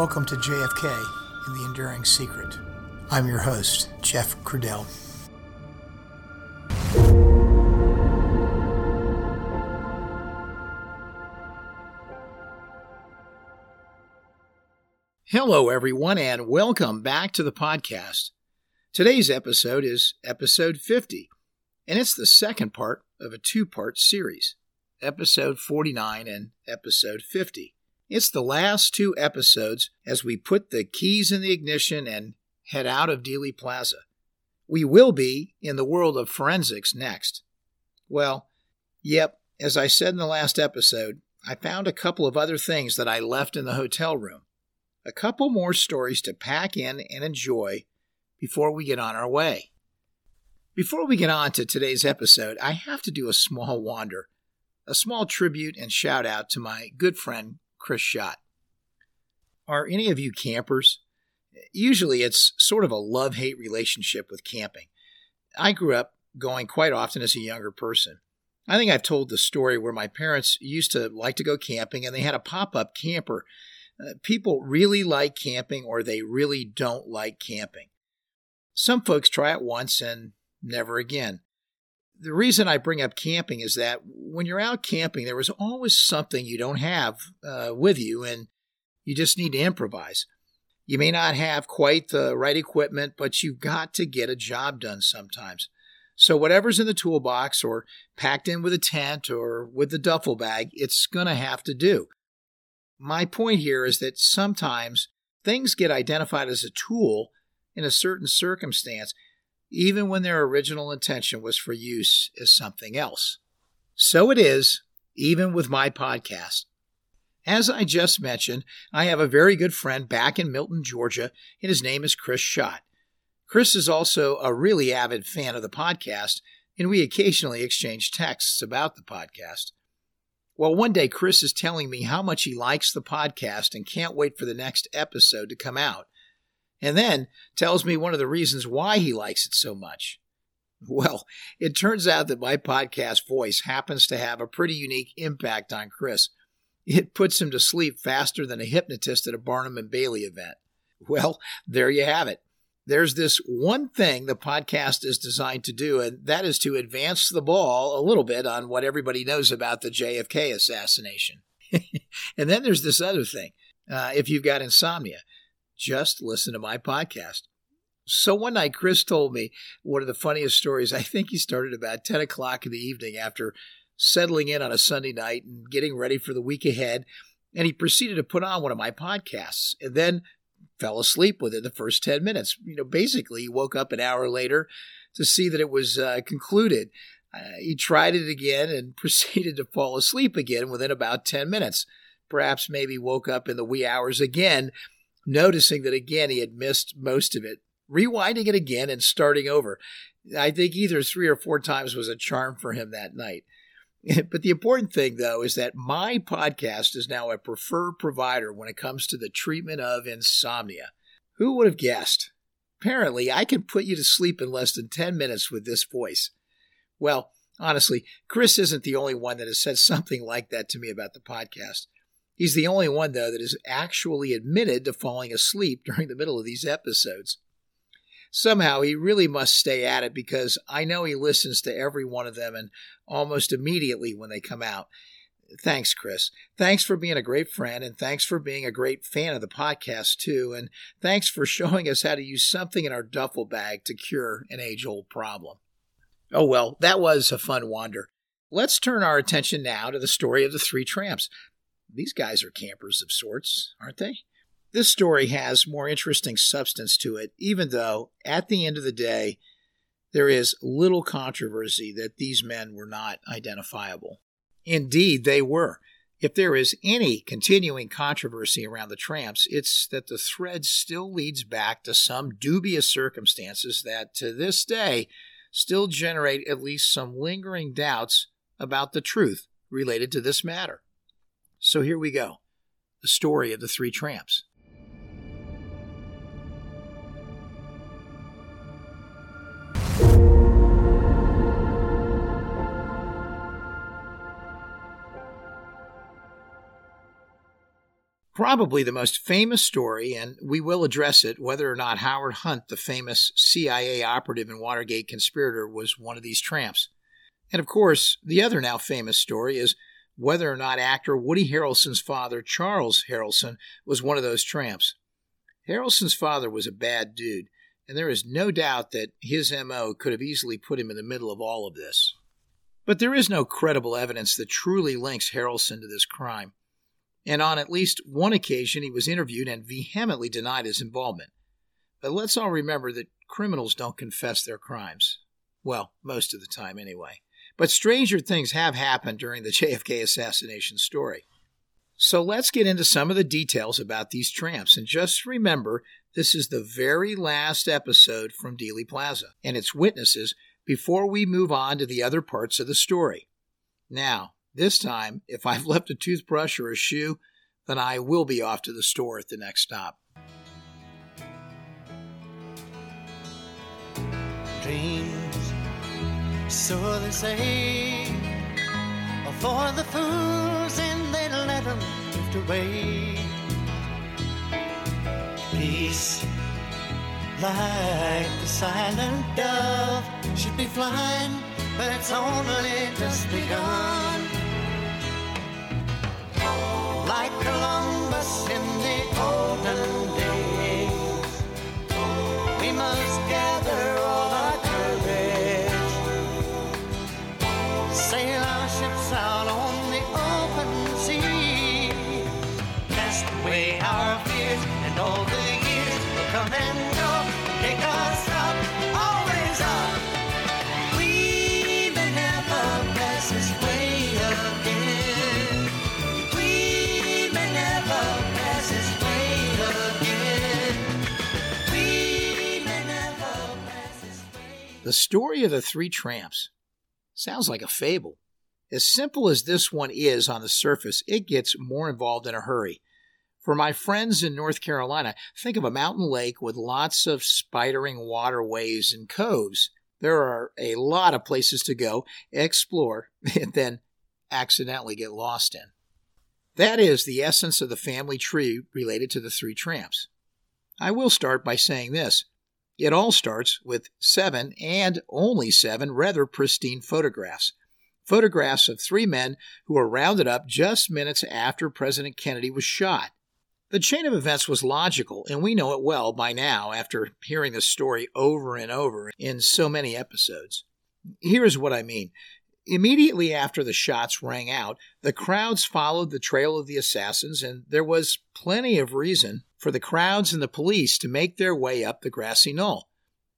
Welcome to JFK and the Enduring Secret. I'm your host, Jeff Crudell. Hello, everyone, and welcome back to the podcast. Today's episode is episode 50, and it's the second part of a two part series, episode 49 and episode 50. It's the last two episodes as we put the keys in the ignition and head out of Dealey Plaza. We will be in the world of forensics next. Well, yep, as I said in the last episode, I found a couple of other things that I left in the hotel room. A couple more stories to pack in and enjoy before we get on our way. Before we get on to today's episode, I have to do a small wander, a small tribute and shout out to my good friend Chris Schott. Are any of you campers? Usually it's sort of a love hate relationship with camping. I grew up going quite often as a younger person. I think I've told the story where my parents used to like to go camping and they had a pop up camper. Uh, people really like camping or they really don't like camping. Some folks try it once and never again the reason I bring up camping is that when you're out camping, there is always something you don't have uh, with you, and you just need to improvise. You may not have quite the right equipment, but you've got to get a job done sometimes. So, whatever's in the toolbox or packed in with a tent or with the duffel bag, it's going to have to do. My point here is that sometimes things get identified as a tool in a certain circumstance even when their original intention was for use as something else. So it is, even with my podcast. As I just mentioned, I have a very good friend back in Milton, Georgia, and his name is Chris Schott. Chris is also a really avid fan of the podcast, and we occasionally exchange texts about the podcast. Well, one day Chris is telling me how much he likes the podcast and can't wait for the next episode to come out and then tells me one of the reasons why he likes it so much. Well, it turns out that my podcast voice happens to have a pretty unique impact on Chris. It puts him to sleep faster than a hypnotist at a Barnum and Bailey event. Well, there you have it. There's this one thing the podcast is designed to do, and that is to advance the ball a little bit on what everybody knows about the JFK assassination. and then there's this other thing. Uh, if you've got insomnia, just listen to my podcast. So one night, Chris told me one of the funniest stories. I think he started about 10 o'clock in the evening after settling in on a Sunday night and getting ready for the week ahead. And he proceeded to put on one of my podcasts and then fell asleep within the first 10 minutes. You know, basically, he woke up an hour later to see that it was uh, concluded. Uh, he tried it again and proceeded to fall asleep again within about 10 minutes. Perhaps maybe woke up in the wee hours again noticing that again he had missed most of it, rewinding it again and starting over. I think either three or four times was a charm for him that night. But the important thing, though, is that my podcast is now a preferred provider when it comes to the treatment of insomnia. Who would have guessed? Apparently, I can put you to sleep in less than 10 minutes with this voice. Well, honestly, Chris isn't the only one that has said something like that to me about the podcast. He's the only one, though, that has actually admitted to falling asleep during the middle of these episodes. Somehow he really must stay at it because I know he listens to every one of them and almost immediately when they come out. Thanks, Chris. Thanks for being a great friend, and thanks for being a great fan of the podcast, too. And thanks for showing us how to use something in our duffel bag to cure an age old problem. Oh, well, that was a fun wander. Let's turn our attention now to the story of the three tramps, these guys are campers of sorts, aren't they? This story has more interesting substance to it, even though, at the end of the day, there is little controversy that these men were not identifiable. Indeed, they were. If there is any continuing controversy around the tramps, it's that the thread still leads back to some dubious circumstances that, to this day, still generate at least some lingering doubts about the truth related to this matter. So here we go the story of the three tramps. Probably the most famous story, and we will address it whether or not Howard Hunt, the famous CIA operative and Watergate conspirator, was one of these tramps. And of course, the other now famous story is whether or not actor Woody Harrelson's father, Charles Harrelson, was one of those tramps. Harrelson's father was a bad dude, and there is no doubt that his MO could have easily put him in the middle of all of this. But there is no credible evidence that truly links Harrelson to this crime and on at least one occasion he was interviewed and vehemently denied his involvement. But let's all remember that criminals don't confess their crimes. Well, most of the time, anyway. But stranger things have happened during the JFK assassination story. So let's get into some of the details about these tramps. And just remember, this is the very last episode from Dealey Plaza and its witnesses before we move on to the other parts of the story. Now, this time, if I've left a toothbrush or a shoe, then I will be off to the store at the next stop. So they say, are for the fools and they let them drift away. Peace, like the silent dove, should be flying, but it's only just begun like Columbus in the olden The story of the three tramps sounds like a fable. As simple as this one is on the surface, it gets more involved in a hurry. For my friends in North Carolina, think of a mountain lake with lots of spidering waterways and coves. There are a lot of places to go, explore, and then accidentally get lost in. That is the essence of the family tree related to the three tramps. I will start by saying this. It all starts with seven and only seven rather pristine photographs. Photographs of three men who were rounded up just minutes after President Kennedy was shot. The chain of events was logical, and we know it well by now after hearing the story over and over in so many episodes. Here is what I mean. Immediately after the shots rang out, the crowds followed the trail of the assassins, and there was plenty of reason for the crowds and the police to make their way up the grassy knoll.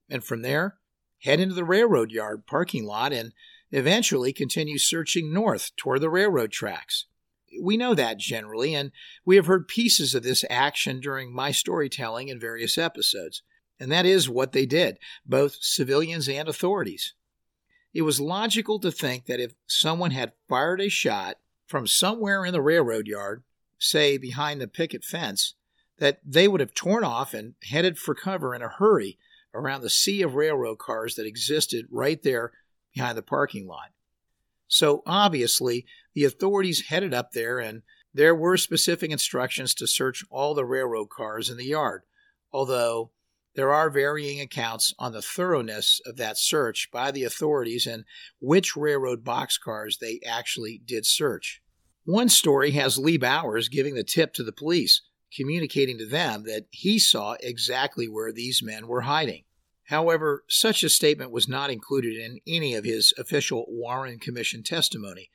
And from there, head into the railroad yard parking lot and eventually continue searching north toward the railroad tracks. We know that generally, and we have heard pieces of this action during my storytelling in various episodes. And that is what they did, both civilians and authorities. It was logical to think that if someone had fired a shot from somewhere in the railroad yard, say behind the picket fence, that they would have torn off and headed for cover in a hurry around the sea of railroad cars that existed right there behind the parking lot. So obviously, the authorities headed up there, and there were specific instructions to search all the railroad cars in the yard, although there are varying accounts on the thoroughness of that search by the authorities and which railroad boxcars they actually did search. One story has Lee Bowers giving the tip to the police, communicating to them that he saw exactly where these men were hiding. However, such a statement was not included in any of his official Warren Commission testimony,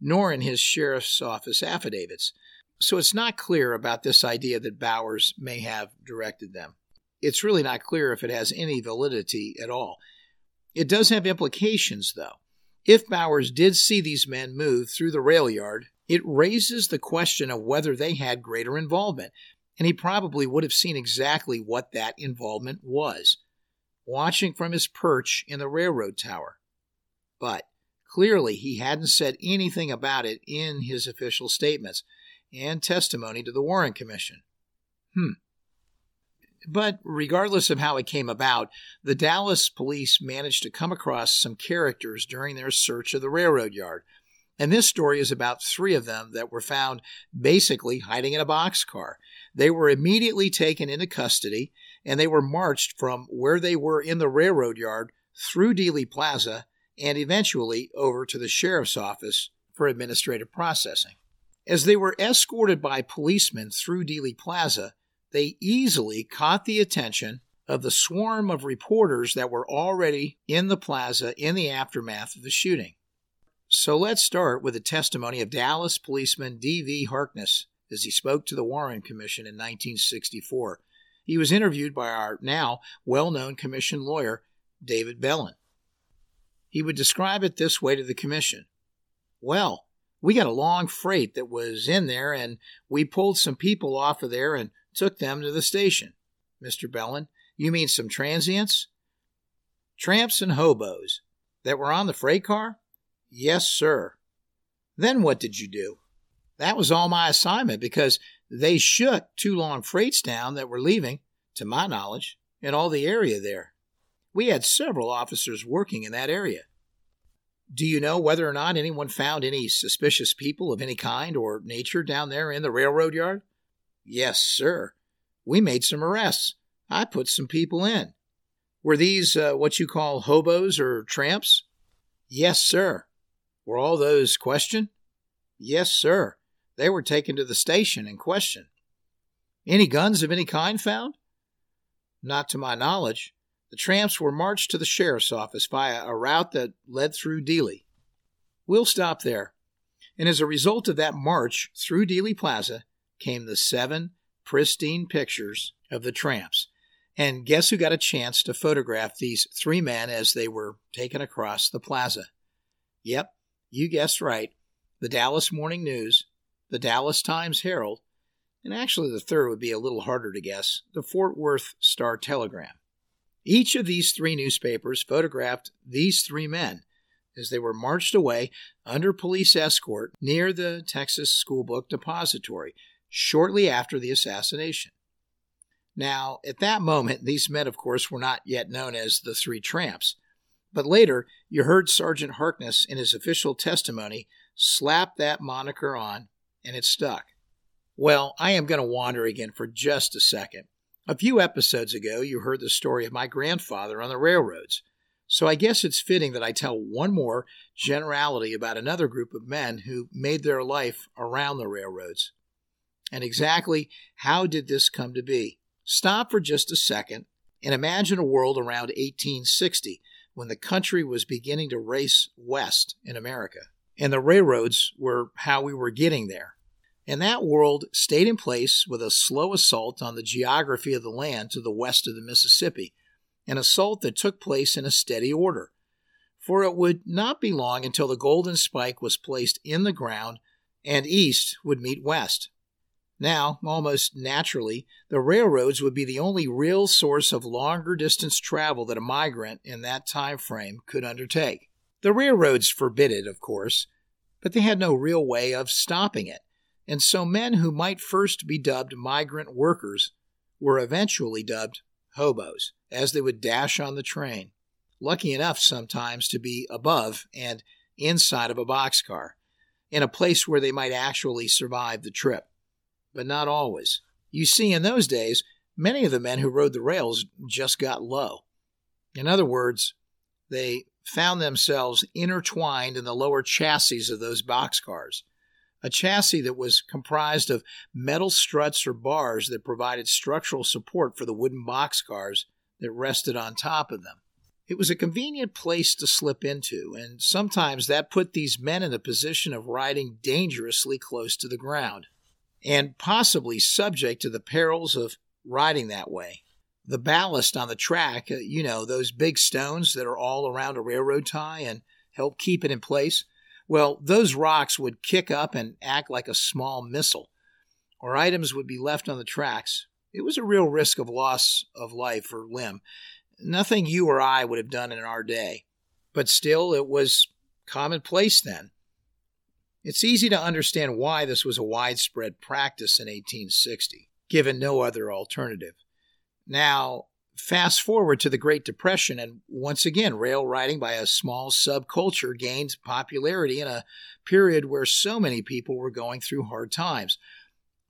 nor in his sheriff's office affidavits, so it's not clear about this idea that Bowers may have directed them. It's really not clear if it has any validity at all. It does have implications, though. If Bowers did see these men move through the rail yard, it raises the question of whether they had greater involvement, and he probably would have seen exactly what that involvement was, watching from his perch in the railroad tower. But clearly he hadn't said anything about it in his official statements and testimony to the Warren Commission. Hmm. But regardless of how it came about, the Dallas police managed to come across some characters during their search of the railroad yard. And this story is about three of them that were found basically hiding in a boxcar. They were immediately taken into custody and they were marched from where they were in the railroad yard through Dealey Plaza and eventually over to the sheriff's office for administrative processing. As they were escorted by policemen through Dealey Plaza, they easily caught the attention of the swarm of reporters that were already in the plaza in the aftermath of the shooting. So let's start with the testimony of Dallas policeman D.V. Harkness as he spoke to the Warren Commission in 1964. He was interviewed by our now well known commission lawyer, David Belin. He would describe it this way to the commission Well, we got a long freight that was in there, and we pulled some people off of there and took them to the station. Mr. Belin, you mean some transients? Tramps and hobos that were on the freight car? Yes, sir. Then what did you do? That was all my assignment because they shook two long freights down that were leaving, to my knowledge, in all the area there. We had several officers working in that area. Do you know whether or not anyone found any suspicious people of any kind or nature down there in the railroad yard? Yes, sir. We made some arrests. I put some people in. Were these uh, what you call hobos or tramps? Yes, sir. Were all those questioned? Yes, sir. They were taken to the station and questioned. Any guns of any kind found? Not to my knowledge. The tramps were marched to the sheriff's office via a route that led through Dealey. We'll stop there. And as a result of that march through Dealey Plaza came the seven pristine pictures of the tramps. And guess who got a chance to photograph these three men as they were taken across the plaza? Yep, you guessed right. The Dallas Morning News, the Dallas Times Herald, and actually the third would be a little harder to guess the Fort Worth Star Telegram. Each of these three newspapers photographed these three men as they were marched away under police escort near the Texas School Book Depository shortly after the assassination. Now, at that moment, these men, of course, were not yet known as the Three Tramps, but later you heard Sergeant Harkness in his official testimony slap that moniker on, and it stuck. Well, I am going to wander again for just a second a few episodes ago, you heard the story of my grandfather on the railroads, so I guess it's fitting that I tell one more generality about another group of men who made their life around the railroads. And exactly how did this come to be? Stop for just a second and imagine a world around 1860 when the country was beginning to race west in America, and the railroads were how we were getting there and that world stayed in place with a slow assault on the geography of the land to the west of the Mississippi, an assault that took place in a steady order. For it would not be long until the golden spike was placed in the ground and east would meet west. Now, almost naturally, the railroads would be the only real source of longer distance travel that a migrant in that time frame could undertake. The railroads forbid it, of course, but they had no real way of stopping it and so men who might first be dubbed migrant workers were eventually dubbed hobos, as they would dash on the train, lucky enough sometimes to be above and inside of a boxcar, in a place where they might actually survive the trip. But not always. You see, in those days, many of the men who rode the rails just got low. In other words, they found themselves intertwined in the lower chassis of those boxcars a chassis that was comprised of metal struts or bars that provided structural support for the wooden boxcars that rested on top of them. It was a convenient place to slip into, and sometimes that put these men in a position of riding dangerously close to the ground, and possibly subject to the perils of riding that way. The ballast on the track, uh, you know, those big stones that are all around a railroad tie and help keep it in place, well, those rocks would kick up and act like a small missile, or items would be left on the tracks. It was a real risk of loss of life or limb. Nothing you or I would have done in our day. But still, it was commonplace then. It's easy to understand why this was a widespread practice in 1860, given no other alternative. Now, Fast forward to the Great Depression, and once again, rail riding by a small subculture gained popularity in a period where so many people were going through hard times.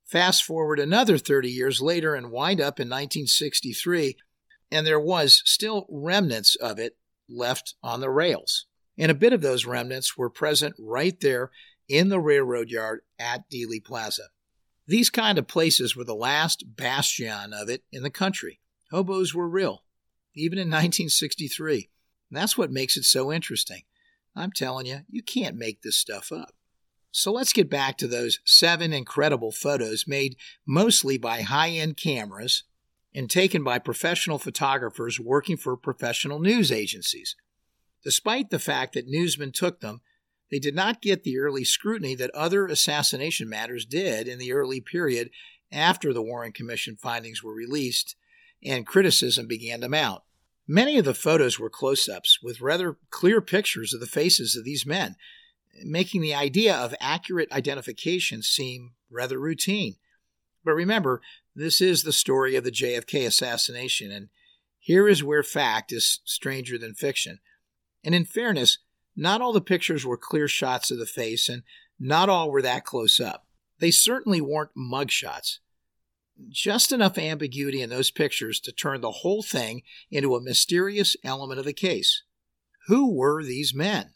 Fast forward another 30 years later and wind up in 1963, and there was still remnants of it left on the rails. And a bit of those remnants were present right there in the railroad yard at Dealey Plaza. These kind of places were the last bastion of it in the country. Hobos were real, even in 1963. That's what makes it so interesting. I'm telling you, you can't make this stuff up. So let's get back to those seven incredible photos made mostly by high end cameras and taken by professional photographers working for professional news agencies. Despite the fact that newsmen took them, they did not get the early scrutiny that other assassination matters did in the early period after the Warren Commission findings were released and criticism began to mount. Many of the photos were close ups with rather clear pictures of the faces of these men, making the idea of accurate identification seem rather routine. But remember, this is the story of the JFK assassination, and here is where fact is stranger than fiction. And in fairness, not all the pictures were clear shots of the face, and not all were that close up. They certainly weren't mug shots. Just enough ambiguity in those pictures to turn the whole thing into a mysterious element of the case. Who were these men?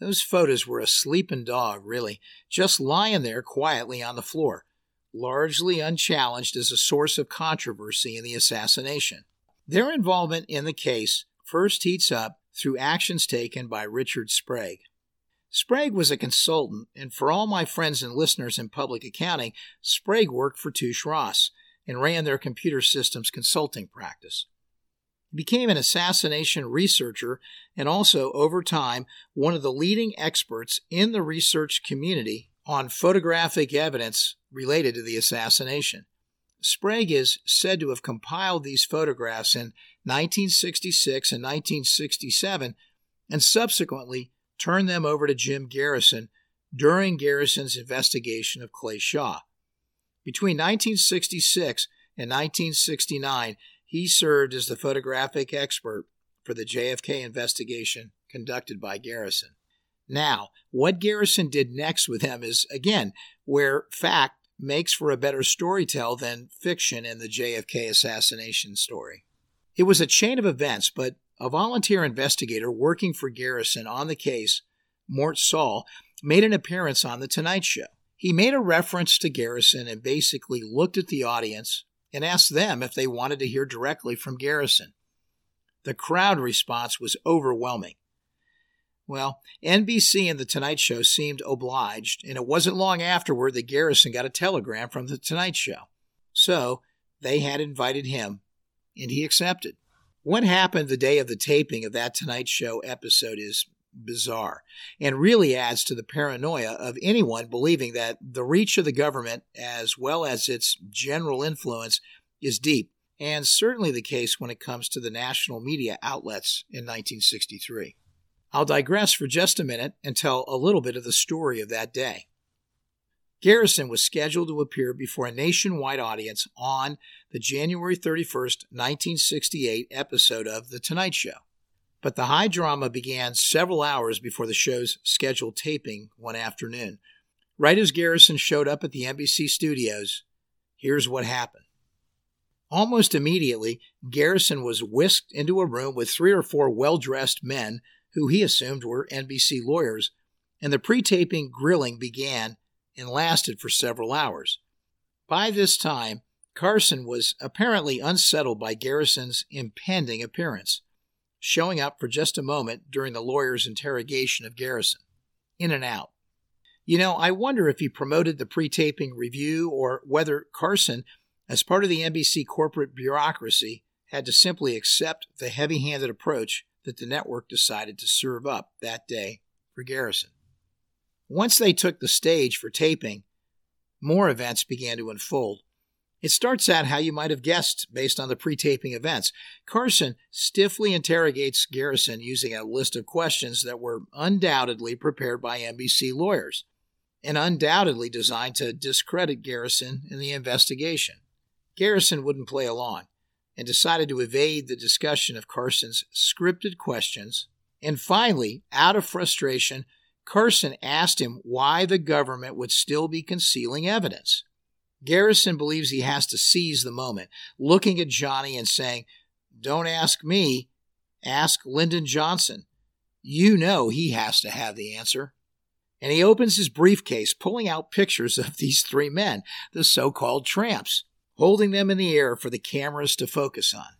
Those photos were a sleeping dog, really, just lying there quietly on the floor, largely unchallenged as a source of controversy in the assassination. Their involvement in the case first heats up through actions taken by Richard Sprague. Sprague was a consultant, and for all my friends and listeners in public accounting, Sprague worked for Touche Ross and ran their computer systems consulting practice. He became an assassination researcher and also, over time, one of the leading experts in the research community on photographic evidence related to the assassination. Sprague is said to have compiled these photographs in 1966 and 1967 and subsequently turned them over to Jim Garrison during Garrison's investigation of Clay Shaw. Between 1966 and 1969, he served as the photographic expert for the JFK investigation conducted by Garrison. Now, what Garrison did next with him is, again, where fact makes for a better storytell than fiction in the JFK assassination story. It was a chain of events, but a volunteer investigator working for Garrison on the case, Mort Sahl, made an appearance on The Tonight Show. He made a reference to Garrison and basically looked at the audience and asked them if they wanted to hear directly from Garrison. The crowd response was overwhelming. Well, NBC and The Tonight Show seemed obliged, and it wasn't long afterward that Garrison got a telegram from The Tonight Show. So they had invited him, and he accepted. What happened the day of the taping of that Tonight Show episode is bizarre and really adds to the paranoia of anyone believing that the reach of the government, as well as its general influence, is deep, and certainly the case when it comes to the national media outlets in 1963. I'll digress for just a minute and tell a little bit of the story of that day. Garrison was scheduled to appear before a nationwide audience on the January 31st, 1968 episode of The Tonight Show. But the high drama began several hours before the show's scheduled taping one afternoon. Right as Garrison showed up at the NBC studios, here's what happened. Almost immediately, Garrison was whisked into a room with three or four well dressed men who he assumed were NBC lawyers, and the pre taping grilling began and lasted for several hours. By this time, Carson was apparently unsettled by Garrison's impending appearance, showing up for just a moment during the lawyer's interrogation of Garrison. In and out. You know, I wonder if he promoted the pre taping review or whether Carson, as part of the NBC corporate bureaucracy, had to simply accept the heavy handed approach that the network decided to serve up that day for Garrison. Once they took the stage for taping, more events began to unfold. It starts out how you might have guessed based on the pre taping events. Carson stiffly interrogates Garrison using a list of questions that were undoubtedly prepared by NBC lawyers and undoubtedly designed to discredit Garrison in the investigation. Garrison wouldn't play along. and decided to evade the discussion of Carson's scripted questions. And finally, out of frustration, Carson asked him why the government would still be concealing evidence. Garrison believes he has to seize the moment, looking at Johnny and saying, Don't ask me, ask Lyndon Johnson. You know he has to have the answer. And he opens his briefcase, pulling out pictures of these three men, the so called tramps, holding them in the air for the cameras to focus on.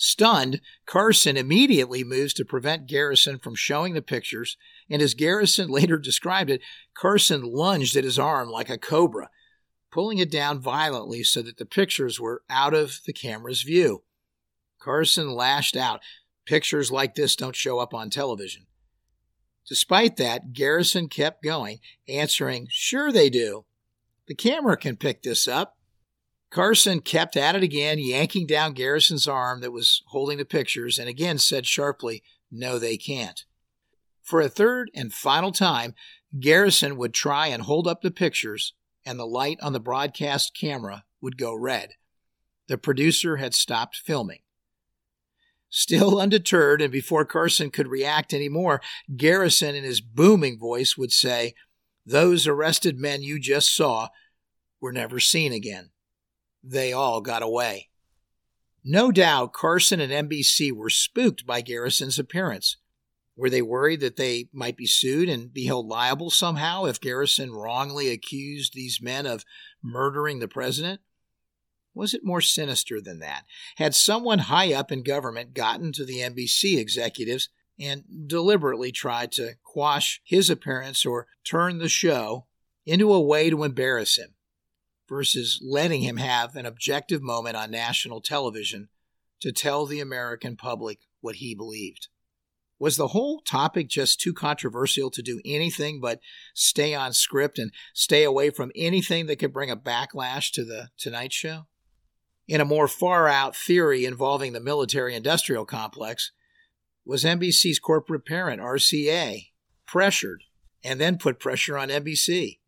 Stunned, Carson immediately moves to prevent Garrison from showing the pictures, and as Garrison later described it, Carson lunged at his arm like a cobra, pulling it down violently so that the pictures were out of the camera's view. Carson lashed out. Pictures like this don't show up on television. Despite that, Garrison kept going, answering, Sure they do. The camera can pick this up. Carson kept at it again, yanking down Garrison's arm that was holding the pictures, and again said sharply, No, they can't. For a third and final time, Garrison would try and hold up the pictures, and the light on the broadcast camera would go red. The producer had stopped filming. Still undeterred, and before Carson could react any more, Garrison, in his booming voice, would say, Those arrested men you just saw were never seen again they all got away. No doubt Carson and NBC were spooked by Garrison's appearance. Were they worried that they might be sued and be held liable somehow if Garrison wrongly accused these men of murdering the president? Was it more sinister than that? Had someone high up in government gotten to the NBC executives and deliberately tried to quash his appearance or turn the show into a way to embarrass him? Versus letting him have an objective moment on national television to tell the American public what he believed. Was the whole topic just too controversial to do anything but stay on script and stay away from anything that could bring a backlash to the Tonight Show? In a more far out theory involving the military industrial complex, was NBC's corporate parent, RCA, pressured and then put pressure on NBC?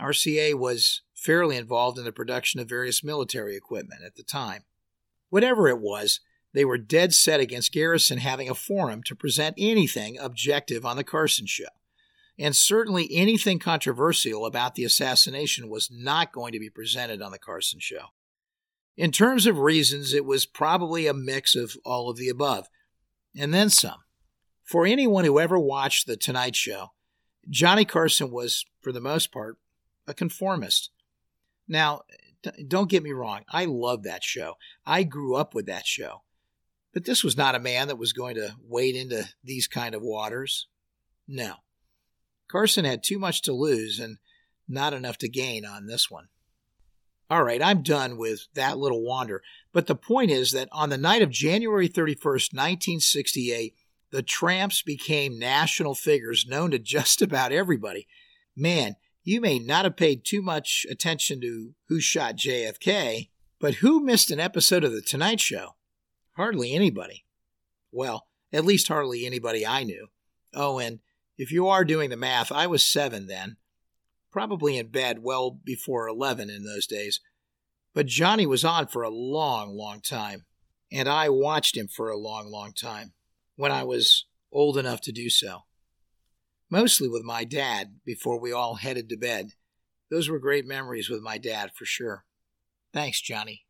RCA was fairly involved in the production of various military equipment at the time. Whatever it was, they were dead set against Garrison having a forum to present anything objective on The Carson Show. And certainly anything controversial about the assassination was not going to be presented on The Carson Show. In terms of reasons, it was probably a mix of all of the above, and then some. For anyone who ever watched The Tonight Show, Johnny Carson was, for the most part, a conformist. Now, don't get me wrong, I love that show. I grew up with that show. But this was not a man that was going to wade into these kind of waters. No. Carson had too much to lose and not enough to gain on this one. All right, I'm done with that little wander. But the point is that on the night of January 31st, 1968, the Tramps became national figures known to just about everybody. Man, you may not have paid too much attention to who shot JFK, but who missed an episode of The Tonight Show? Hardly anybody. Well, at least hardly anybody I knew. Oh, and if you are doing the math, I was seven then, probably in bed well before 11 in those days. But Johnny was on for a long, long time, and I watched him for a long, long time when I was old enough to do so mostly with my dad before we all headed to bed. Those were great memories with my dad for sure. Thanks, Johnny.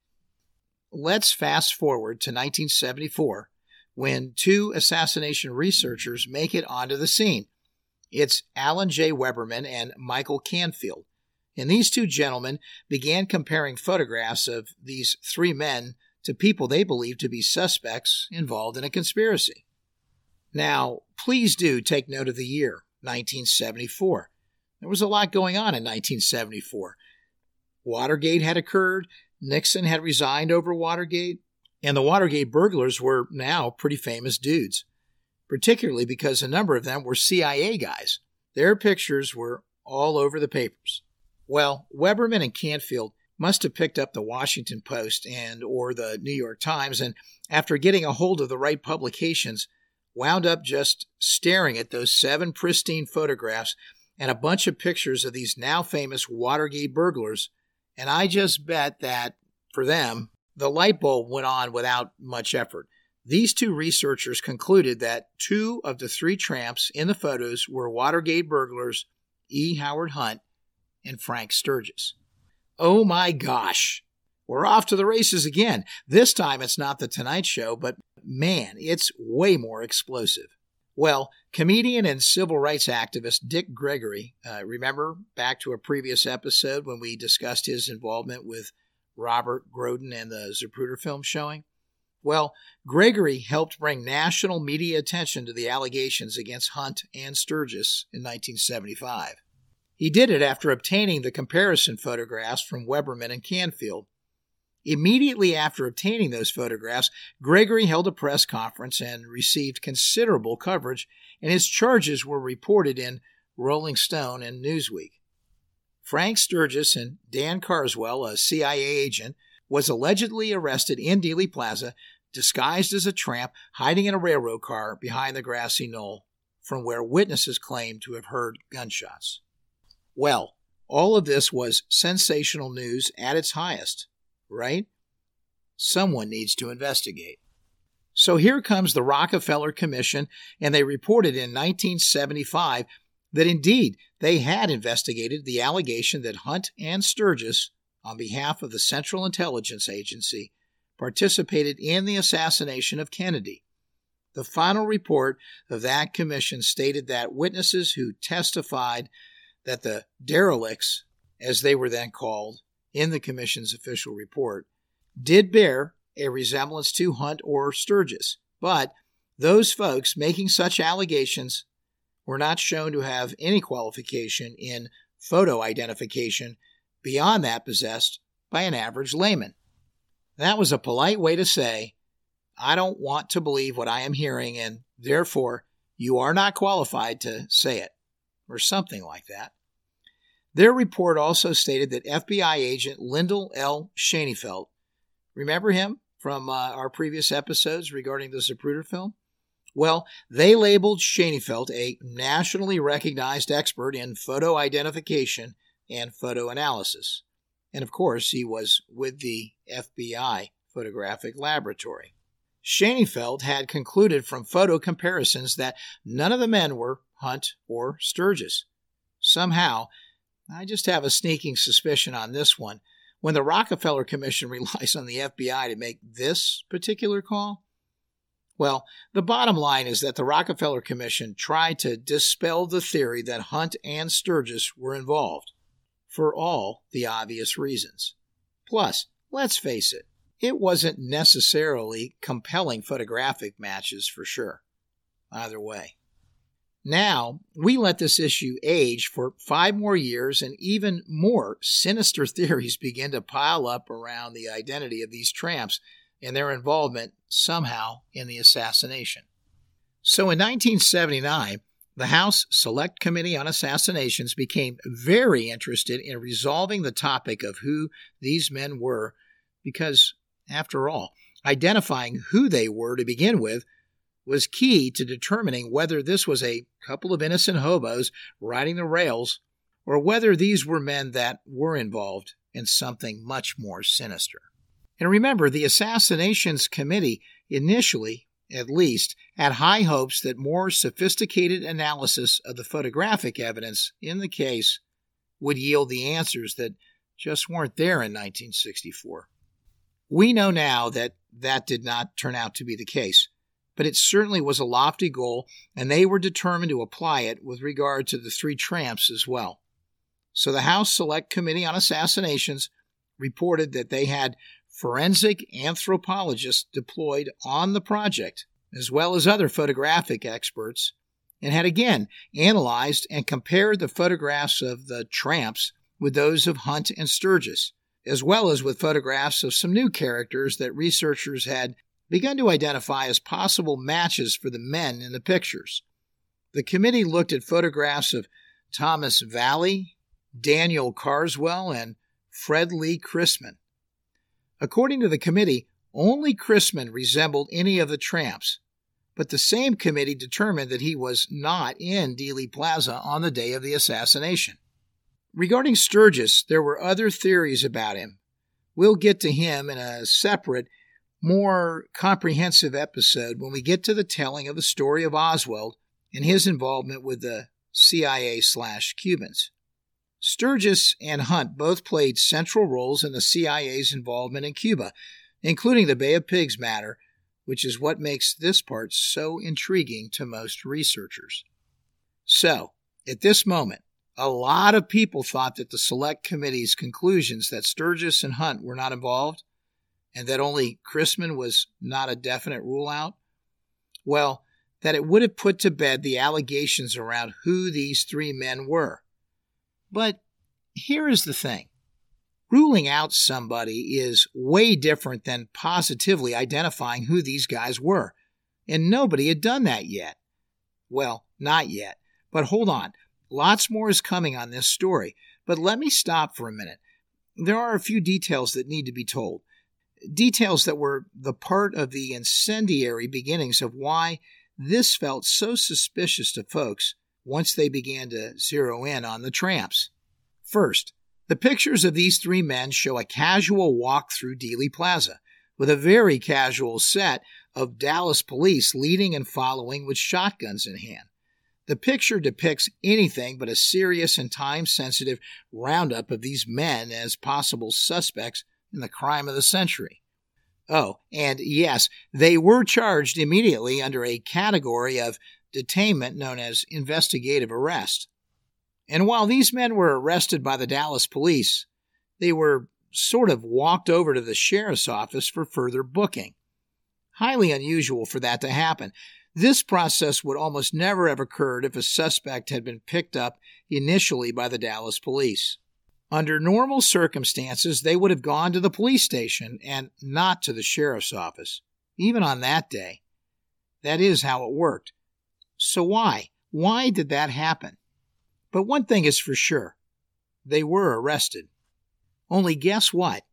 Let's fast forward to 1974 when two assassination researchers make it onto the scene. It's Alan J. Weberman and Michael Canfield. And these two gentlemen began comparing photographs of these three men to people they believed to be suspects involved in a conspiracy. Now, please do take note of the year. 1974. There was a lot going on in 1974. Watergate had occurred, Nixon had resigned over Watergate, and the Watergate burglars were now pretty famous dudes, particularly because a number of them were CIA guys. Their pictures were all over the papers. Well, Weberman and Canfield must have picked up the Washington Post and or the New York Times and after getting a hold of the right publications wound up just staring at those seven pristine photographs and a bunch of pictures of these now famous Watergate burglars, and I just bet that, for them, the light bulb went on without much effort. These two researchers concluded that two of the three tramps in the photos were Watergate burglars E. Howard Hunt and Frank Sturgis. Oh my gosh! We're off to the races again. This time it's not the Tonight Show, but man, it's way more explosive. Well, comedian and civil rights activist Dick Gregory, uh, remember back to a previous episode when we discussed his involvement with Robert Groden and the Zapruder film showing? Well, Gregory helped bring national media attention to the allegations against Hunt and Sturgis in 1975. He did it after obtaining the comparison photographs from Weberman and Canfield. Immediately after obtaining those photographs, Gregory held a press conference and received considerable coverage, and his charges were reported in Rolling Stone and Newsweek. Frank Sturgis and Dan Carswell, a CIA agent, was allegedly arrested in Dealey Plaza, disguised as a tramp, hiding in a railroad car behind the grassy knoll, from where witnesses claimed to have heard gunshots. Well, all of this was sensational news at its highest, right? Someone needs to investigate. So here comes the Rockefeller Commission, and they reported in 1975 that indeed they had investigated the allegation that Hunt and Sturgis on behalf of the Central Intelligence Agency, participated in the assassination of Kennedy. The final report of that commission stated that witnesses who testified that the derelicts, as they were then called in the commission's official report, did bear a resemblance to Hunt or Sturgis, but those folks making such allegations were not shown to have any qualification in photo identification beyond that possessed by an average layman. That was a polite way to say, I don't want to believe what I am hearing, and therefore you are not qualified to say it, or something like that. Their report also stated that FBI agent Lyndal L. Shaneyfelt, remember him from uh, our previous episodes regarding the Zapruder film? Well, they labeled Shaneyfelt a nationally recognized expert in photo identification and photo analysis. And of course, he was with the FBI Photographic Laboratory. Shaneyfelt had concluded from photo comparisons that none of the men were Hunt or Sturgis. Somehow, I just have a sneaking suspicion on this one. When the Rockefeller Commission relies on the FBI to make this particular call, well, the bottom line is that the Rockefeller Commission tried to dispel the theory that Hunt and Sturgis were involved for all the obvious reasons. Plus, let's face it, it wasn't necessarily compelling photographic matches for sure. Either way. Now, we let this issue age for five more years, and even more sinister theories begin to pile up around the identity of these tramps and their involvement somehow in the assassination. So in 1979, the House Select Committee on Assassinations became very interested in resolving the topic of who these men were because, after all, identifying who they were to begin with was key to determining whether this was a couple of innocent hobos riding the rails or whether these were men that were involved in something much more sinister. And remember, the Assassinations Committee initially at least, had high hopes that more sophisticated analysis of the photographic evidence in the case would yield the answers that just weren't there in 1964. We know now that that did not turn out to be the case, but it certainly was a lofty goal, and they were determined to apply it with regard to the three tramps as well. So the House Select Committee on Assassinations reported that they had forensic anthropologists deployed on the project, as well as other photographic experts, and had again analyzed and compared the photographs of the tramps with those of Hunt and Sturgis, as well as with photographs of some new characters that researchers had begun to identify as possible matches for the men in the pictures. The committee looked at photographs of Thomas Vallee, Daniel Carswell, and Fred Lee Crisman. According to the committee, only Crisman resembled any of the tramps, but the same committee determined that he was not in Dealey Plaza on the day of the assassination. Regarding Sturgis, there were other theories about him, We'll get to him in a separate, more comprehensive episode when we get to the telling of the story of Oswald and his involvement with the CIA slash Cubans. Sturgis and Hunt both played central roles in the CIA's involvement in Cuba, including the Bay of Pigs matter, which is what makes this part so intriguing to most researchers. So, at this moment, a lot of people thought that the Select Committee's conclusions that Sturgis and Hunt were not involved and that only Crisman was not a definite rule out, well, that it would have put to bed the allegations around who these three men were. But here is the thing ruling out somebody is way different than positively identifying who these guys were. And nobody had done that yet. Well, not yet. But hold on. Lots more is coming on this story. But let me stop for a minute. There are a few details that need to be told. Details that were the part of the incendiary beginnings of why this felt so suspicious to folks once they began to zero in on the tramps. First, the pictures of these three men show a casual walk through Dealey Plaza, with a very casual set of Dallas police leading and following with shotguns in hand. The picture depicts anything but a serious and time sensitive roundup of these men as possible suspects in the crime of the century. Oh, and yes, they were charged immediately under a category of detainment known as investigative arrest. And while these men were arrested by the Dallas police, they were sort of walked over to the sheriff's office for further booking. Highly unusual for that to happen. This process would almost never have occurred if a suspect had been picked up initially by the Dallas police. Under normal circumstances, they would have gone to the police station and not to the sheriff's office, even on that day. That is how it worked. So why? Why did that happen? But one thing is for sure they were arrested. Only guess what?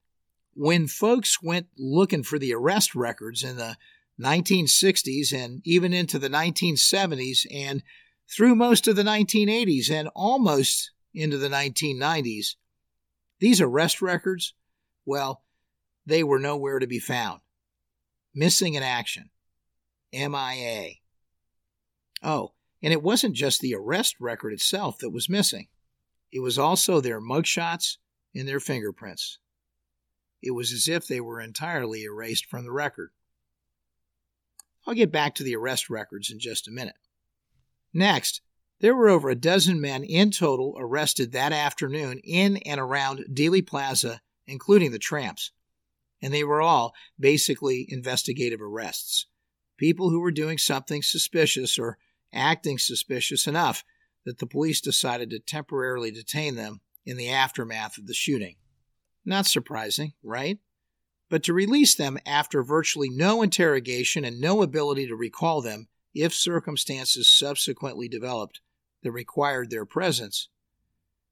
When folks went looking for the arrest records in the 1960s and even into the 1970s and through most of the 1980s and almost into the 1990s, these arrest records, well, they were nowhere to be found. Missing in action. MIA. Oh, and it wasn't just the arrest record itself that was missing, it was also their mugshots and their fingerprints. It was as if they were entirely erased from the record. I'll get back to the arrest records in just a minute. Next, there were over a dozen men in total arrested that afternoon in and around Dealey Plaza, including the tramps. And they were all basically investigative arrests. People who were doing something suspicious or acting suspicious enough that the police decided to temporarily detain them in the aftermath of the shooting. Not surprising, right? But to release them after virtually no interrogation and no ability to recall them if circumstances subsequently developed that required their presence.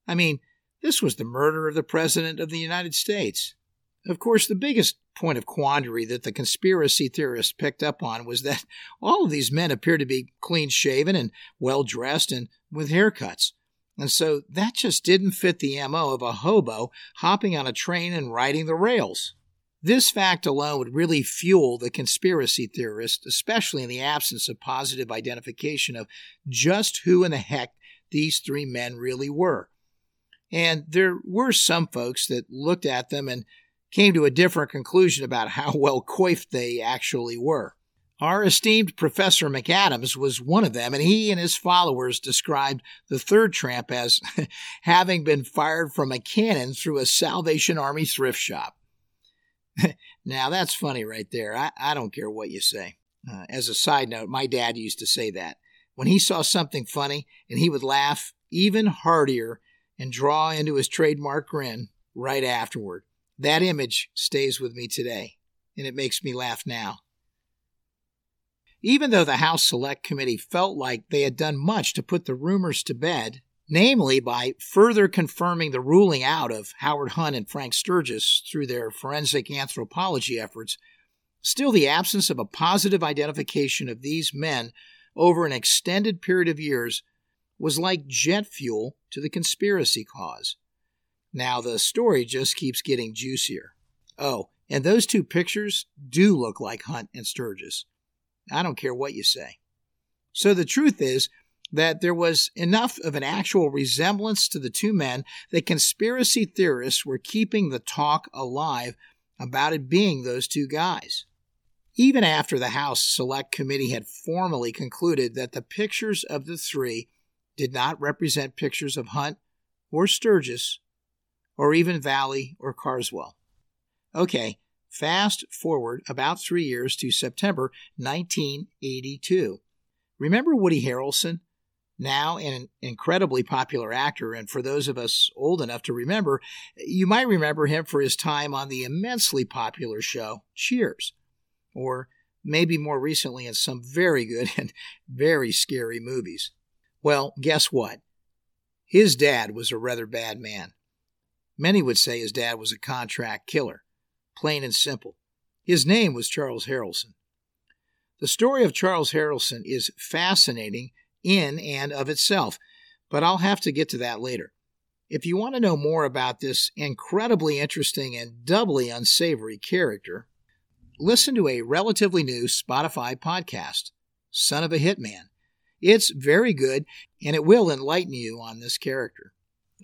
I mean, this was the murder of the President of the United States. Of course, the biggest point of quandary that the conspiracy theorists picked up on was that all of these men appeared to be clean shaven and well dressed and with haircuts. And so that just didn't fit the MO of a hobo hopping on a train and riding the rails. This fact alone would really fuel the conspiracy theorists, especially in the absence of positive identification of just who in the heck these three men really were. And there were some folks that looked at them and came to a different conclusion about how well coiffed they actually were. Our esteemed Professor McAdams was one of them, and he and his followers described the third tramp as having been fired from a cannon through a Salvation Army thrift shop. now, that's funny right there. I, I don't care what you say. Uh, as a side note, my dad used to say that. When he saw something funny, and he would laugh even heartier and draw into his trademark grin right afterward. That image stays with me today, and it makes me laugh now. Even though the House Select Committee felt like they had done much to put the rumors to bed, namely by further confirming the ruling out of Howard Hunt and Frank Sturgis through their forensic anthropology efforts, still the absence of a positive identification of these men over an extended period of years was like jet fuel to the conspiracy cause. Now, the story just keeps getting juicier. Oh, and those two pictures do look like Hunt and Sturgis. I don't care what you say. So the truth is that there was enough of an actual resemblance to the two men that conspiracy theorists were keeping the talk alive about it being those two guys. Even after the House Select Committee had formally concluded that the pictures of the three did not represent pictures of Hunt or Sturgis or even Vallee or Carswell. Okay, fast forward about three years to September 1982. Remember Woody Harrelson? Now an incredibly popular actor, and for those of us old enough to remember, you might remember him for his time on the immensely popular show Cheers, or maybe more recently in some very good and very scary movies. Well, guess what? His dad was a rather bad man. Many would say his dad was a contract killer, plain and simple. His name was Charles Harrelson. The story of Charles Harrelson is fascinating in and of itself, but I'll have to get to that later. If you want to know more about this incredibly interesting and doubly unsavory character, listen to a relatively new Spotify podcast, Son of a Hitman. It's very good and it will enlighten you on this character.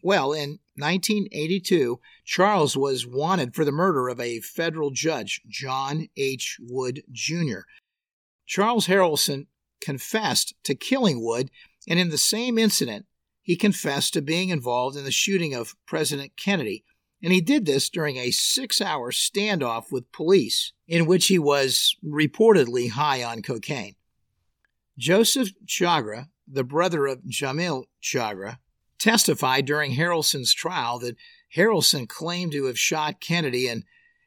Well, in 1982, Charles was wanted for the murder of a federal judge, John H. Wood Jr. Charles Harrelson confessed to killing Wood, and in the same incident, he confessed to being involved in the shooting of President Kennedy. And he did this during a six hour standoff with police, in which he was reportedly high on cocaine. Joseph Chagra, the brother of Jamil Chagra, testified during Harrelson's trial that Harrelson claimed to have shot Kennedy, and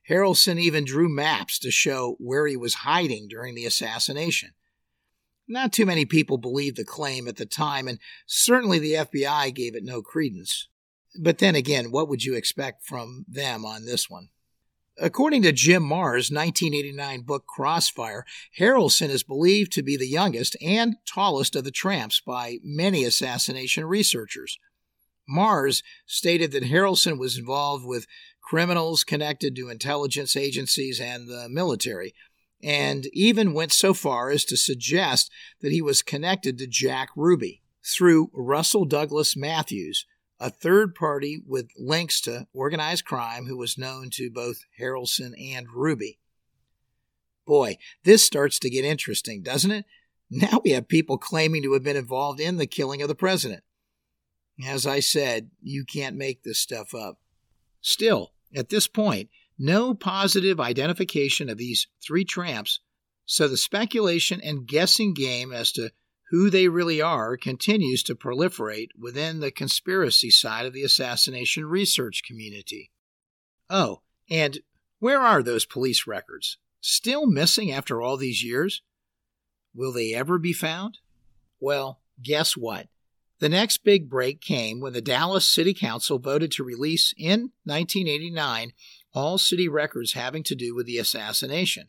Harrelson even drew maps to show where he was hiding during the assassination. Not too many people believed the claim at the time, and certainly the FBI gave it no credence. But then again, what would you expect from them on this one? According to Jim Marrs' 1989 book Crossfire, Harrelson is believed to be the youngest and tallest of the tramps by many assassination researchers. Marrs stated that Harrelson was involved with criminals connected to intelligence agencies and the military, and even went so far as to suggest that he was connected to Jack Ruby through Russell Douglas Matthews, a third party with links to organized crime who was known to both Harrelson and Ruby. Boy, this starts to get interesting, doesn't it? Now we have people claiming to have been involved in the killing of the president. As I said, you can't make this stuff up. Still, at this point, no positive identification of these three tramps, so the speculation and guessing game as to who they really are continues to proliferate within the conspiracy side of the assassination research community. Oh, and where are those police records? Still missing after all these years? Will they ever be found? Well, guess what? The next big break came when the Dallas City Council voted to release in 1989 all city records having to do with the assassination.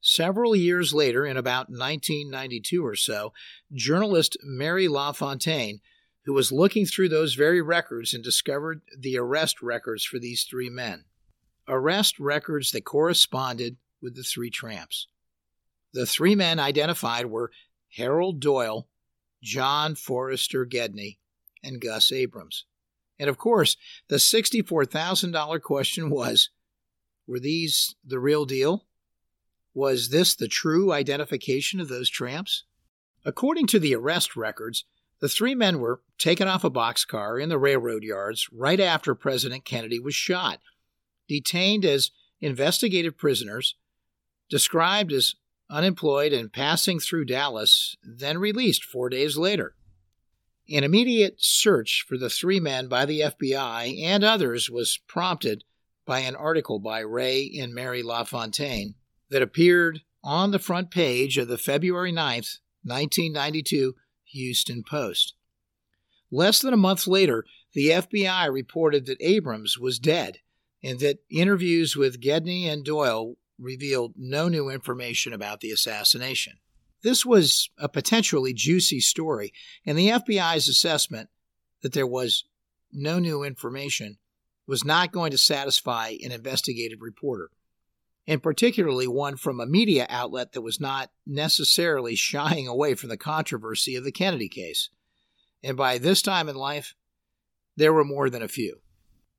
Several years later, in about 1992 or so, journalist Mary LaFontaine, who was looking through those very records and discovered the arrest records for these three men. Arrest records that corresponded with the three tramps. The three men identified were Harold Doyle, John Forrester Gedney, and Gus Abrams. And of course, the $64,000 question was were these the real deal? Was this the true identification of those tramps? According to the arrest records, the three men were taken off a boxcar in the railroad yards right after President Kennedy was shot, detained as investigative prisoners, described as unemployed and passing through Dallas, then released four days later. An immediate search for the three men by the FBI and others was prompted by an article by Ray and Mary LaFontaine that appeared on the front page of the February 9th, 1992 Houston Post. Less than a month later, the FBI reported that Abrams was dead and that interviews with Gedney and Doyle revealed no new information about the assassination. This was a potentially juicy story, and the FBI's assessment that there was no new information was not going to satisfy an investigative reporter, and particularly one from a media outlet that was not necessarily shying away from the controversy of the Kennedy case. And by this time in life, there were more than a few.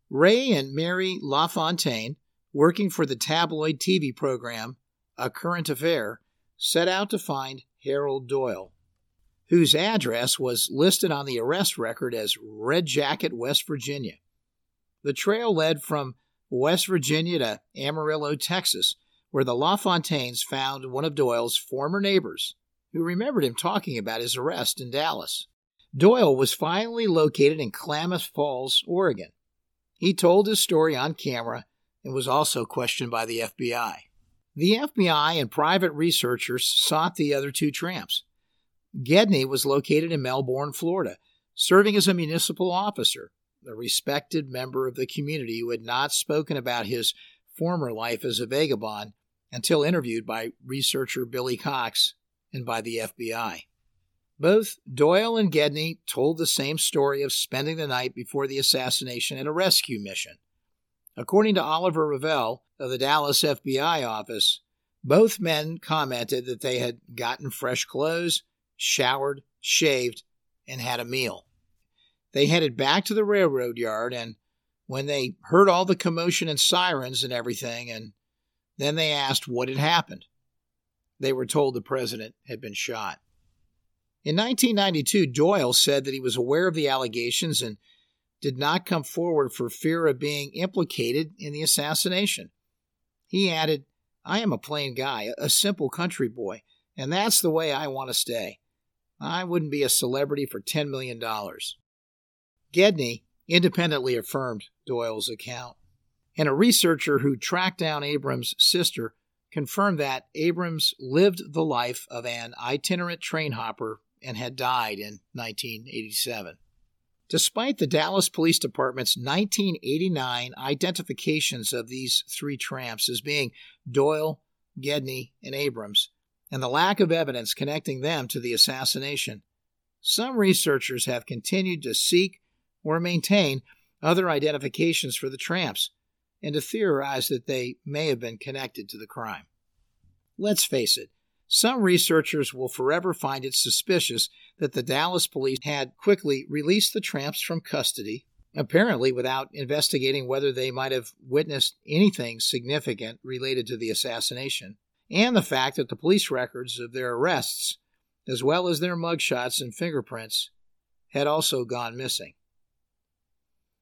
Ray and Mary LaFontaine, working for the tabloid TV program A Current Affair, set out to find Harold Doyle, whose address was listed on the arrest record as Red Jacket, West Virginia. The trail led from West Virginia to Amarillo, Texas, where the LaFontaines found one of Doyle's former neighbors, who remembered him talking about his arrest in Dallas. Doyle was finally located in Klamath Falls, Oregon. He told his story on camera and was also questioned by the FBI. The FBI and private researchers sought the other two tramps. Gedney was located in Melbourne, Florida, serving as a municipal officer, a respected member of the community who had not spoken about his former life as a vagabond until interviewed by researcher Billy Cox and by the FBI. Both Doyle and Gedney told the same story of spending the night before the assassination at a rescue mission. According to Oliver Revell of the Dallas FBI office, both men commented that they had gotten fresh clothes, showered, shaved, and had a meal. They headed back to the railroad yard, and when they heard all the commotion and sirens and everything, and then they asked what had happened, they were told the president had been shot. In 1992, Doyle said that he was aware of the allegations and did not come forward for fear of being implicated in the assassination. He added, I am a plain guy, a simple country boy, and that's the way I want to stay. I wouldn't be a celebrity for $10 million. Gedney independently affirmed Doyle's account, and a researcher who tracked down Abrams' sister confirmed that Abrams lived the life of an itinerant train hopper and had died in 1987. Despite the Dallas Police Department's 1989 identifications of these three tramps as being Doyle, Gedney, and Abrams, and the lack of evidence connecting them to the assassination, some researchers have continued to seek or maintain other identifications for the tramps and to theorize that they may have been connected to the crime. Let's face it, some researchers will forever find it suspicious that the Dallas police had quickly released the tramps from custody, apparently without investigating whether they might have witnessed anything significant related to the assassination, and the fact that the police records of their arrests, as well as their mugshots and fingerprints, had also gone missing.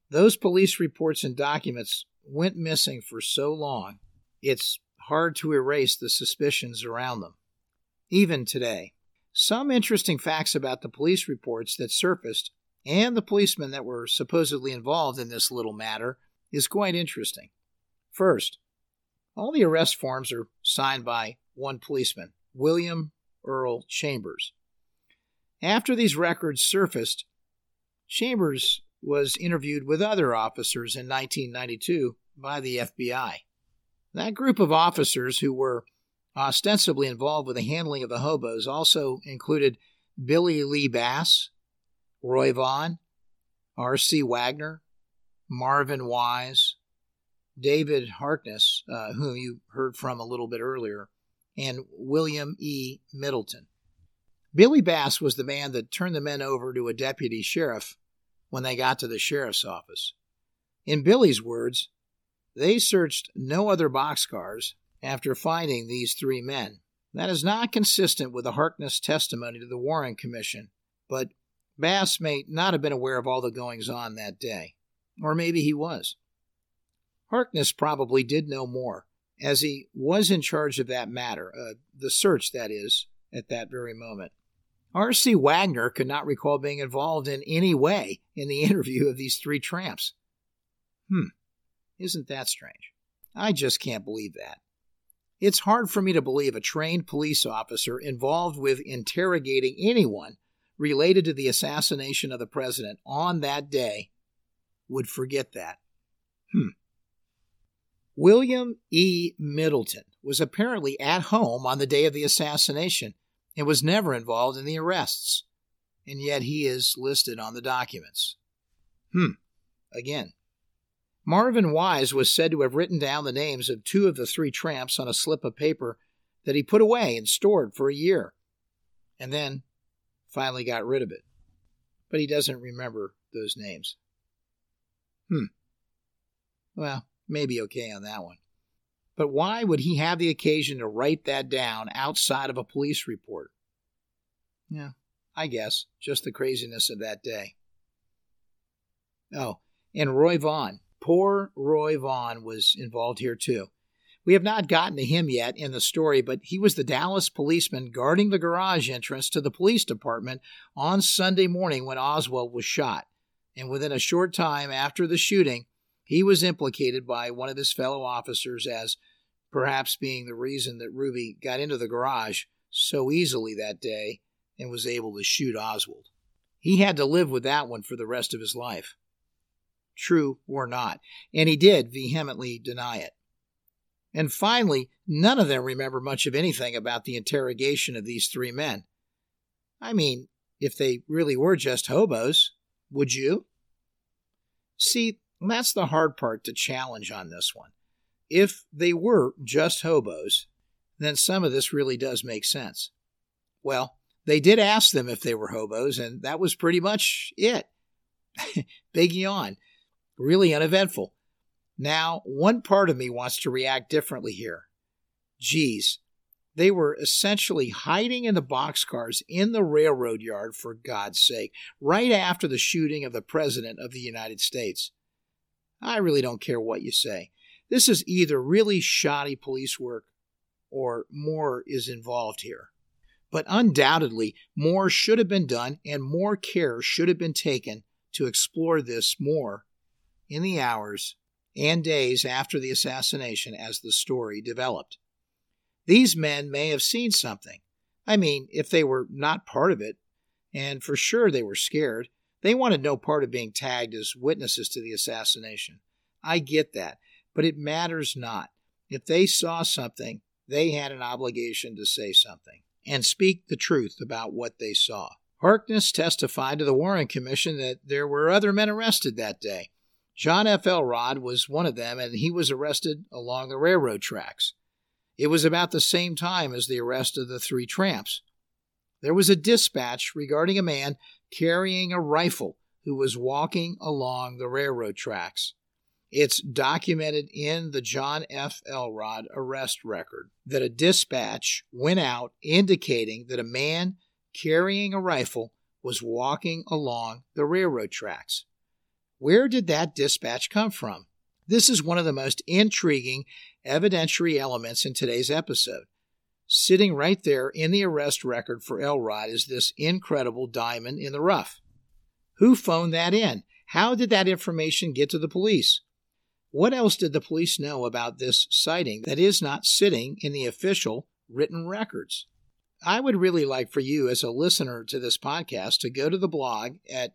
Those police reports and documents went missing for so long, it's hard to erase the suspicions around them even today. Some interesting facts about the police reports that surfaced and the policemen that were supposedly involved in this little matter is quite interesting. First, all the arrest forms are signed by one policeman, William Earl Chambers. After these records surfaced, Chambers was interviewed with other officers in 1992 by the FBI. That group of officers who were ostensibly involved with the handling of the hobos, also included Billy Lee Bass, Roy Vaughn, R.C. Wagner, Marvin Wise, David Harkness, uh, whom you heard from a little bit earlier, and William E. Middleton. Billy Bass was the man that turned the men over to a deputy sheriff when they got to the sheriff's office. In Billy's words, they searched no other boxcars after finding these three men. That is not consistent with the Harkness testimony to the Warren Commission, but Bass may not have been aware of all the goings on that day. Or maybe he was. Harkness probably did know more, as he was in charge of that matter, uh, the search, that is, at that very moment. R.C. Wagner could not recall being involved in any way in the interview of these three tramps. Hmm, isn't that strange? I just can't believe that. It's hard for me to believe a trained police officer involved with interrogating anyone related to the assassination of the president on that day would forget that. Hmm. William E. Middleton was apparently at home on the day of the assassination and was never involved in the arrests, and yet he is listed on the documents. Hmm. Again, Marvin Wise was said to have written down the names of two of the three tramps on a slip of paper that he put away and stored for a year, and then finally got rid of it. But he doesn't remember those names. Hmm. Well, maybe okay on that one. But why would he have the occasion to write that down outside of a police report? Yeah, I guess just the craziness of that day. Oh, and Roy Vaughn. Poor Roy Vaughn was involved here too. We have not gotten to him yet in the story, but he was the Dallas policeman guarding the garage entrance to the police department on Sunday morning when Oswald was shot. And within a short time after the shooting, he was implicated by one of his fellow officers as perhaps being the reason that Ruby got into the garage so easily that day and was able to shoot Oswald. He had to live with that one for the rest of his life. True or not, and he did vehemently deny it. And finally, none of them remember much of anything about the interrogation of these three men. I mean, if they really were just hobos, would you? See, that's the hard part to challenge on this one. If they were just hobos, then some of this really does make sense. Well, they did ask them if they were hobos, and that was pretty much it. Big yawn. Really uneventful. Now, one part of me wants to react differently here. Geez, they were essentially hiding in the boxcars in the railroad yard, for God's sake, right after the shooting of the President of the United States. I really don't care what you say. This is either really shoddy police work or more is involved here. But undoubtedly, more should have been done and more care should have been taken to explore this more in the hours and days after the assassination as the story developed. These men may have seen something. I mean, if they were not part of it, and for sure they were scared, they wanted no part of being tagged as witnesses to the assassination. I get that, but it matters not. If they saw something, they had an obligation to say something and speak the truth about what they saw. Harkness testified to the Warren Commission that there were other men arrested that day. John F. Elrod was one of them, and he was arrested along the railroad tracks. It was about the same time as the arrest of the three tramps. There was a dispatch regarding a man carrying a rifle who was walking along the railroad tracks. It's documented in the John F. Elrod arrest record that a dispatch went out indicating that a man carrying a rifle was walking along the railroad tracks. Where did that dispatch come from? This is one of the most intriguing evidentiary elements in today's episode. Sitting right there in the arrest record for Elrod is this incredible diamond in the rough. Who phoned that in? How did that information get to the police? What else did the police know about this sighting that is not sitting in the official written records? I would really like for you, as a listener to this podcast, to go to the blog at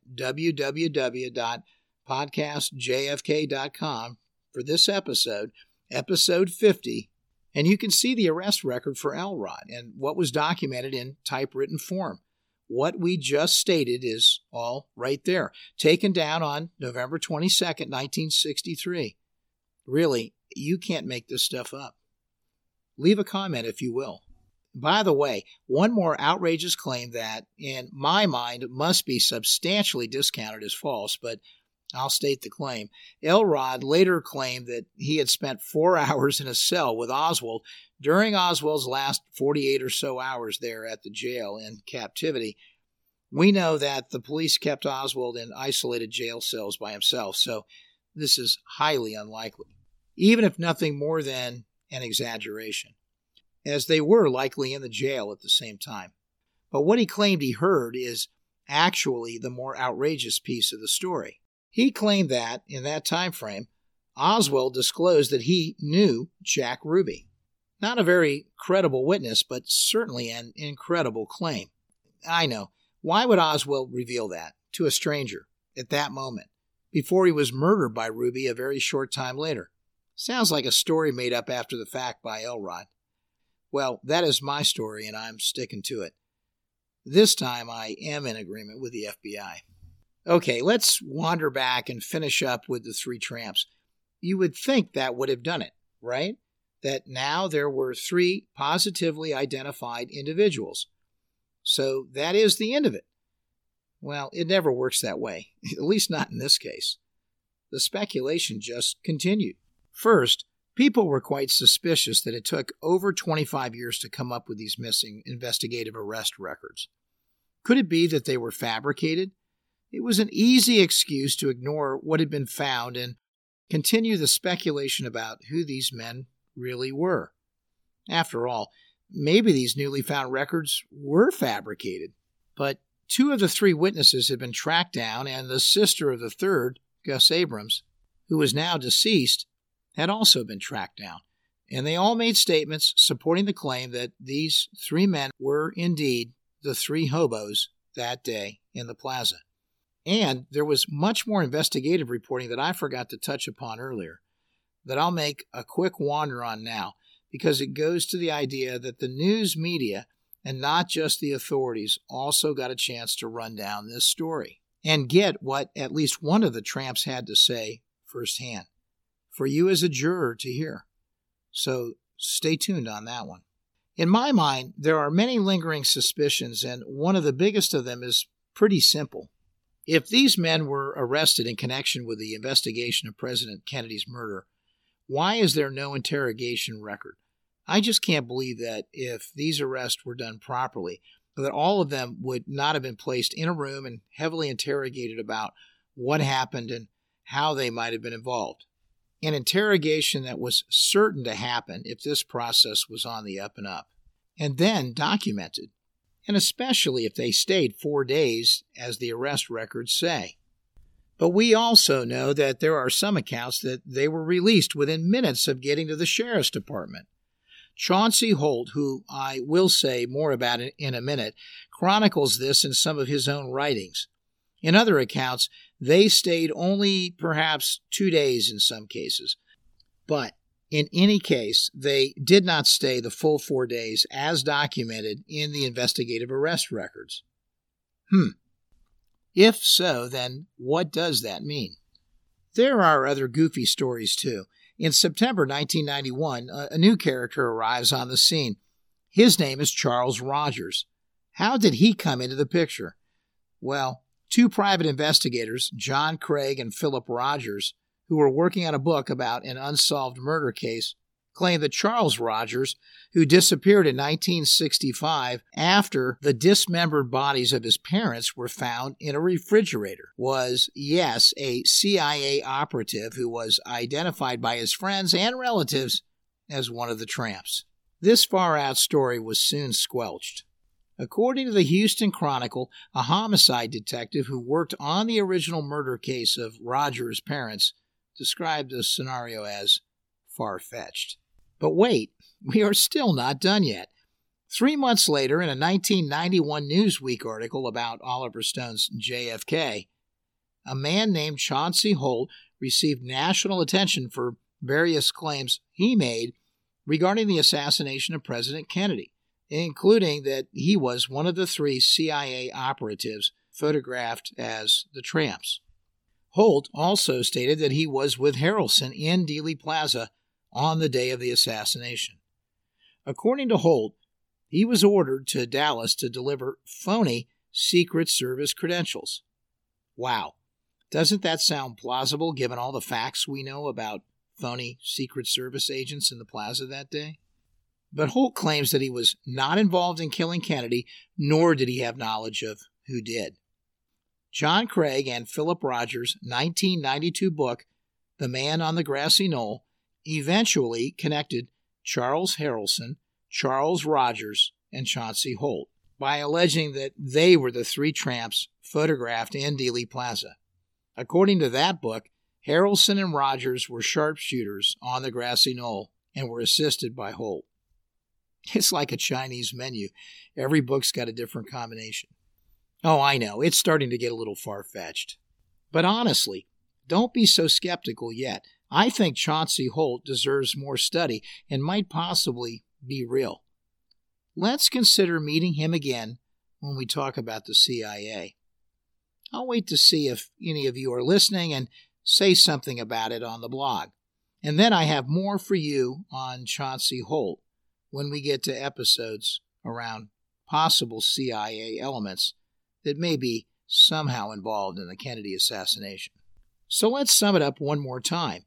www.podcastjfk.com for this episode, episode 50, and you can see the arrest record for Elrod and what was documented in typewritten form. What we just stated is all right there, taken down on November 22nd, 1963. Really, you can't make this stuff up. Leave a comment if you will. By the way, one more outrageous claim that, in my mind, must be substantially discounted as false, but I'll state the claim. Elrod later claimed that he had spent four hours in a cell with Oswald during Oswald's last 48 or so hours there at the jail in captivity. We know that the police kept Oswald in isolated jail cells by himself, so this is highly unlikely, even if nothing more than an exaggeration, as they were likely in the jail at the same time. But what he claimed he heard is actually the more outrageous piece of the story. He claimed that, in that time frame, Oswald disclosed that he knew Jack Ruby. Not a very credible witness, but certainly an incredible claim. I know. Why would Oswald reveal that to a stranger at that moment? before he was murdered by Ruby a very short time later. Sounds like a story made up after the fact by Elrod. Well, that is my story, and I'm sticking to it. This time I am in agreement with the FBI. Okay, let's wander back and finish up with the three tramps. you would think that would have done it, right? That now there were three positively identified individuals. So that is the end of it. Well, it never works that way, at least not in this case. The speculation just continued. First, people were quite suspicious that it took over 25 years to come up with these missing investigative arrest records. Could it be that they were fabricated? It was an easy excuse to ignore what had been found and continue the speculation about who these men really were. After all, maybe these newly found records were fabricated. But two of the three witnesses had been tracked down, and the sister of the third, Gus Abrams, who was now deceased, had also been tracked down. And they all made statements supporting the claim that these three men were indeed the three hobos that day in the plaza. And there was much more investigative reporting that I forgot to touch upon earlier that I'll make a quick wander on now because it goes to the idea that the news media and not just the authorities also got a chance to run down this story and get what at least one of the tramps had to say firsthand for you as a juror to hear. So stay tuned on that one. In my mind, there are many lingering suspicions, and one of the biggest of them is pretty simple. If these men were arrested in connection with the investigation of President Kennedy's murder, why is there no interrogation record? I just can't believe that if these arrests were done properly, that all of them would not have been placed in a room and heavily interrogated about what happened and how they might have been involved. An interrogation that was certain to happen if this process was on the up and up, and then documented and especially if they stayed four days, as the arrest records say. But we also know that there are some accounts that they were released within minutes of getting to the sheriff's department. Chauncey Holt, who I will say more about in a minute, chronicles this in some of his own writings. In other accounts, they stayed only perhaps two days in some cases. But in any case, they did not stay the full four days as documented in the investigative arrest records. Hmm. If so, then what does that mean? There are other goofy stories too. In September 1991, a, new character arrives on the scene. His name is Charles Rogers. How did he come into the picture? Well, two private investigators, John Craig and Philip Rogers, who were working on a book about an unsolved murder case, claimed that Charles Rogers, who disappeared in 1965 after the dismembered bodies of his parents were found in a refrigerator, was, yes, a CIA operative who was identified by his friends and relatives as one of the tramps. This far out story was soon squelched. According to the Houston Chronicle, a homicide detective who worked on the original murder case of Rogers' parents described the scenario as far fetched. But wait, we are still not done yet. Three months later, in a 1991 Newsweek article about Oliver Stone's JFK, a man named Chauncey Holt received national attention for various claims he made regarding the assassination of President Kennedy, including that he was one of the three CIA operatives photographed as the tramps. Holt also stated that he was with Harrelson in Dealey Plaza on the day of the assassination. According to Holt, he was ordered to Dallas to deliver phony Secret Service credentials. Wow. Doesn't that sound plausible given all the facts we know about phony Secret Service agents in the plaza that day? But Holt claims that he was not involved in killing Kennedy, nor did he have knowledge of who did. John Craig and Philip Rogers' 1992 book, The Man on the Grassy Knoll, eventually connected Charles Harrelson, Charles Rogers, and Chauncey Holt by alleging that they were the three tramps photographed in Dealey Plaza. According to that book, Harrelson and Rogers were sharpshooters on the grassy knoll and were assisted by Holt. It's like a Chinese menu. Every book's got a different combination. Oh, I know, it's starting to get a little far fetched. But honestly, don't be so skeptical yet. I think Chauncey Holt deserves more study and might possibly be real. Let's consider meeting him again when we talk about the CIA. I'll wait to see if any of you are listening and say something about it on the blog. And then I have more for you on Chauncey Holt when we get to episodes around possible CIA elements that may be somehow involved in the Kennedy assassination. So let's sum it up one more time.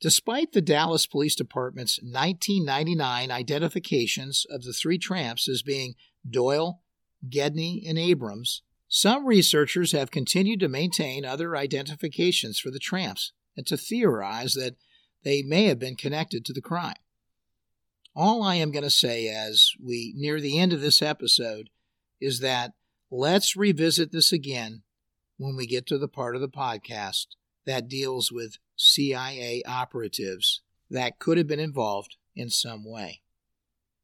Despite the Dallas Police Department's 1999 identifications of the three tramps as being Doyle, Gedney, and Abrams, some researchers have continued to maintain other identifications for the tramps and to theorize that they may have been connected to the crime. All I am going to say as we near the end of this episode is that let's revisit this again when we get to the part of the podcast that deals with CIA operatives that could have been involved in some way.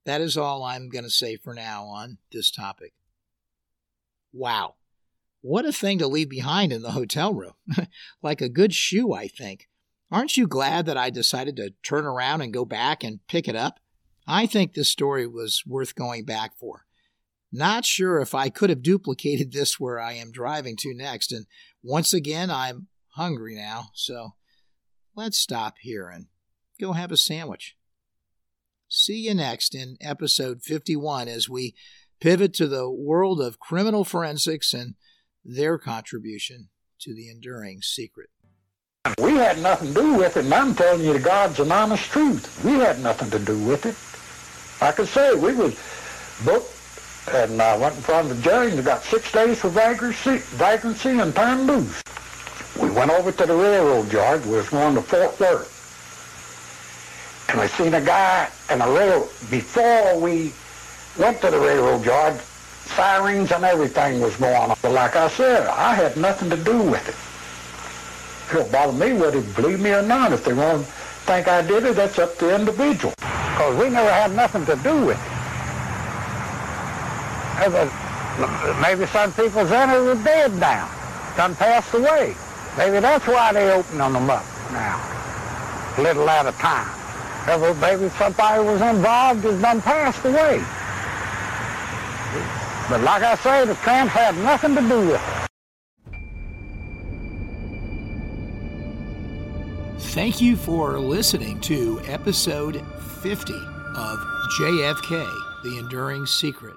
That is all I'm going to say for now on this topic. Wow. What a thing to leave behind in the hotel room. like a good shoe, I think. Aren't you glad that I decided to turn around and go back and pick it up? I think this story was worth going back for. Not sure if I could have duplicated this where I am driving to next, and once again, I'm hungry now, so let's stop here and go have a sandwich. See you next in episode 51 as we pivot to the world of criminal forensics and their contribution to the enduring secret. We had nothing to do with it, and I'm telling you the God's and honest truth. We had nothing to do with it. I could say we was booked and I went in front of the judge and got six days for vagrancy, vagrancy and turned loose. We went over to the railroad yard. We was going to Fort Worth. And I seen a guy in a rail, before we went to the railroad yard, sirens and everything was going on. But like I said, I had nothing to do with it. It don't bother me whether they believe me or not. If they want to think I did it, that's up to the individual. Because we never had nothing to do with it. Maybe some people's it are dead now, done passed away. Maybe that's why they opening them up now, a little at a time. Maybe somebody was involved has done passed away. But like I say, the tramp had nothing to do with it. Thank you for listening to episode 50 of JFK The Enduring Secret.